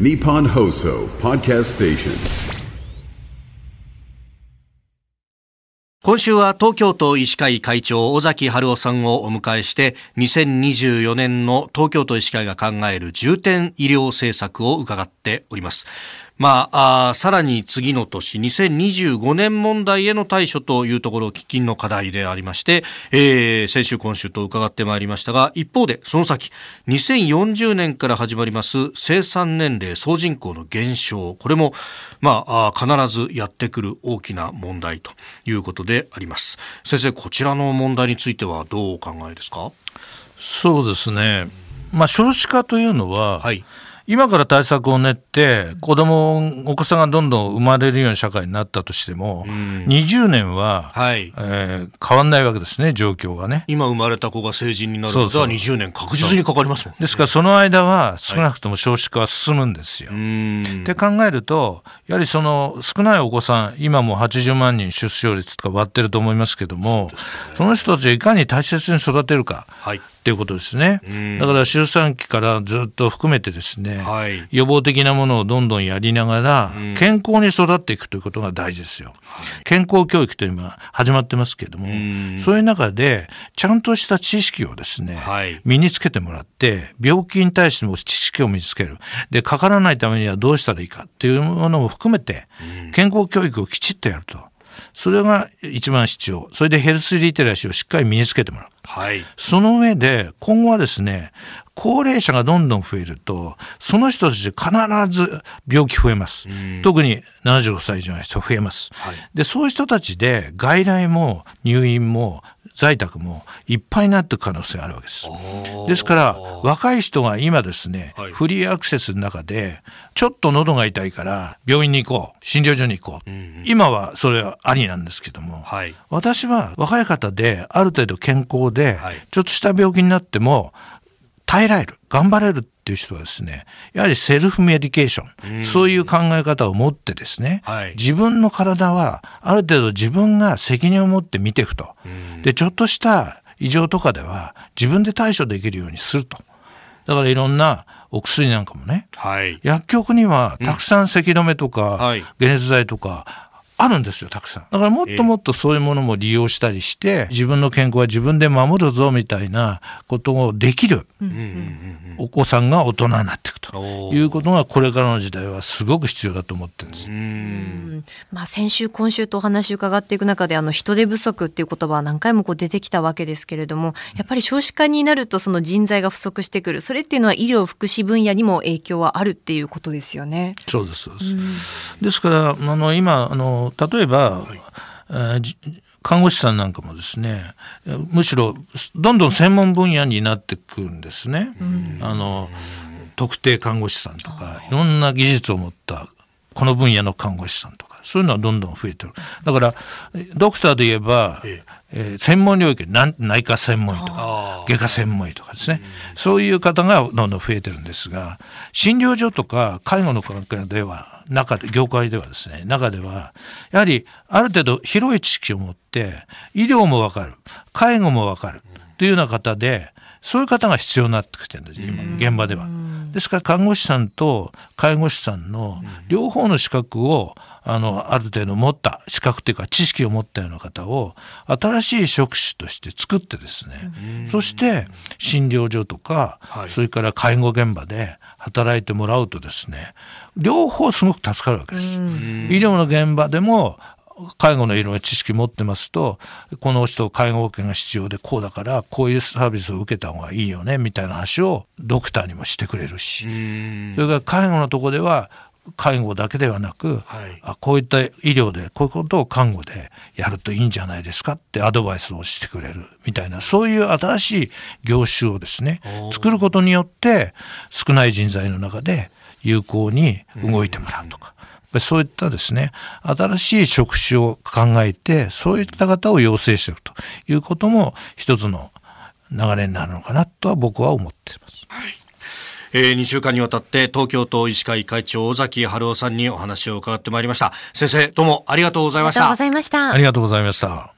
ニポンホーソーパーキャストステーション今週は東京都医師会会長尾崎春夫さんをお迎えして2024年の東京都医師会が考える重点医療政策を伺っております。まあ、あさらに次の年2025年問題への対処というところ喫緊の課題でありまして、えー、先週今週と伺ってまいりましたが一方でその先2040年から始まります生産年齢総人口の減少これも、まあ、必ずやってくる大きな問題ということであります。先生こちらの問題についてはどうお考えですか？そうですね、まあ、少子化というのは、はい今から対策を練って子供お子さんがどんどん生まれるような社会になったとしても、うん、20年は、はい。えー、変わんないわけですね状況がね。今生まれた子が成人になることは20年確実にかかりますもん、ね、ですからその間は少なくとも少子化は進むんですよ。はい、って考えるとやはりその少ないお子さん今も80万人出生率とか割ってると思いますけどもそ、ね,、の人たちをいかに大切に育てるか、はい、っていうことですね。だから出産期からずっと含めてですね、はい、予防的なものをどんどんやりながら、健康に育っていくということが大事ですよ。健康教育というのは始まってますけれども、そういう中で、ちゃんとした知識をですね、はい、身につけてもらって、病気に対しても知識を身につける。で、かからないためにはどうしたらいいかっていうものも含めて、健康教育をきちっとやると。それが一番必要。それでヘルスリテラシーをしっかり身につけてもらう。はい。その上で、今後はですね、高齢者がどんどん増えると、その人たち必ず病気増えます。特に75歳以上の人増えます。はい、で、そういう人たちで外来も入院も在宅もいっぱいになっていく可能性があるわけです。ですから若い人が今ですね、はい、フリーアクセスの中でちょっと喉が痛いから病院に行こう診療所に行こう、うんうん、今はそれはありなんですけども、はい、私は若い方である程度健康で、ちょっとした病気になっても耐えられる頑張れるっていう人はですねやはりセルフメディケーション、うん、そういう考え方を持ってですね、はい、自分の体はある程度自分が責任を持って見ていくと、うん、でちょっとした異常とかでは自分で対処できるようにすると。だからいろんなお薬なんかもね、はい、薬局にはたくさん咳止めとか、うん。はい、解熱剤とかあるんですよ、たくさん。だからもっともっとそういうものも利用したりして、自分の健康は自分で守るぞみたいなことをできる、お子さんが大人になっていくということが、これからの時代はすごく必要だと思ってるんです。まあ、先週、今週とお話伺っていく中で、あの人手不足っていう言葉は何回もこう出てきたわけですけれども、やっぱり少子化になるとその人材が不足してくる。それっていうのは医療福祉分野にも影響はあるっていうことですよね。そうです、そうです。ですから、あの、今、あの、例えば、はい。えー、看護師さんなんかもですねむしろどんどん専門分野になってくるんですね。あの特定看護師さんとかいろんな技術を持ったこの分野の看護師さんとかそういうのはどんどん増えてる。だからドクターで言えば、ええ。ー、専門領域内科専門医とか外科専門医とかですね。そういう方がどんどん増えてるんですが診療所とか介護の関係では中で、業界ではですね、中では、やはりある程度広い知識を持って、医療もわかる、介護もわかるというような方で、そういう方が必要になってきてるんです、今、現場では。ですから看護師さんと介護士さんの両方の資格をあのある程度持った資格というか知識を持ったような方を新しい職種として作ってですねそして診療所とか、それから介護現場で働いてもらうとですね両方すごく助かるわけです。医療の現場でも介護のいろんな知識持ってますとこの人介護保険が必要でこうだからこういうサービスを受けた方がいいよねみたいな話をドクターにもしてくれるし。それから介護のとこでは介護だけではなく、はい、あこういった医療でこういうことを看護でやるといいんじゃないですか？ってアドバイスをしてくれる。みたいなそういう新しい業種をですね作ることによって少ない人材の中で有効に動いてもらうとか。そういったですね、新しい職種を考えて、そういった方を養成していくということも一つの流れになるのかなとは僕は思っています。はい。えー、2週間にわたって東京都医師会会長尾崎春夫さんにお話を伺ってまいりました。先生どうもありがとうございました。ありがとうございました。ありがとうございました